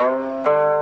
Música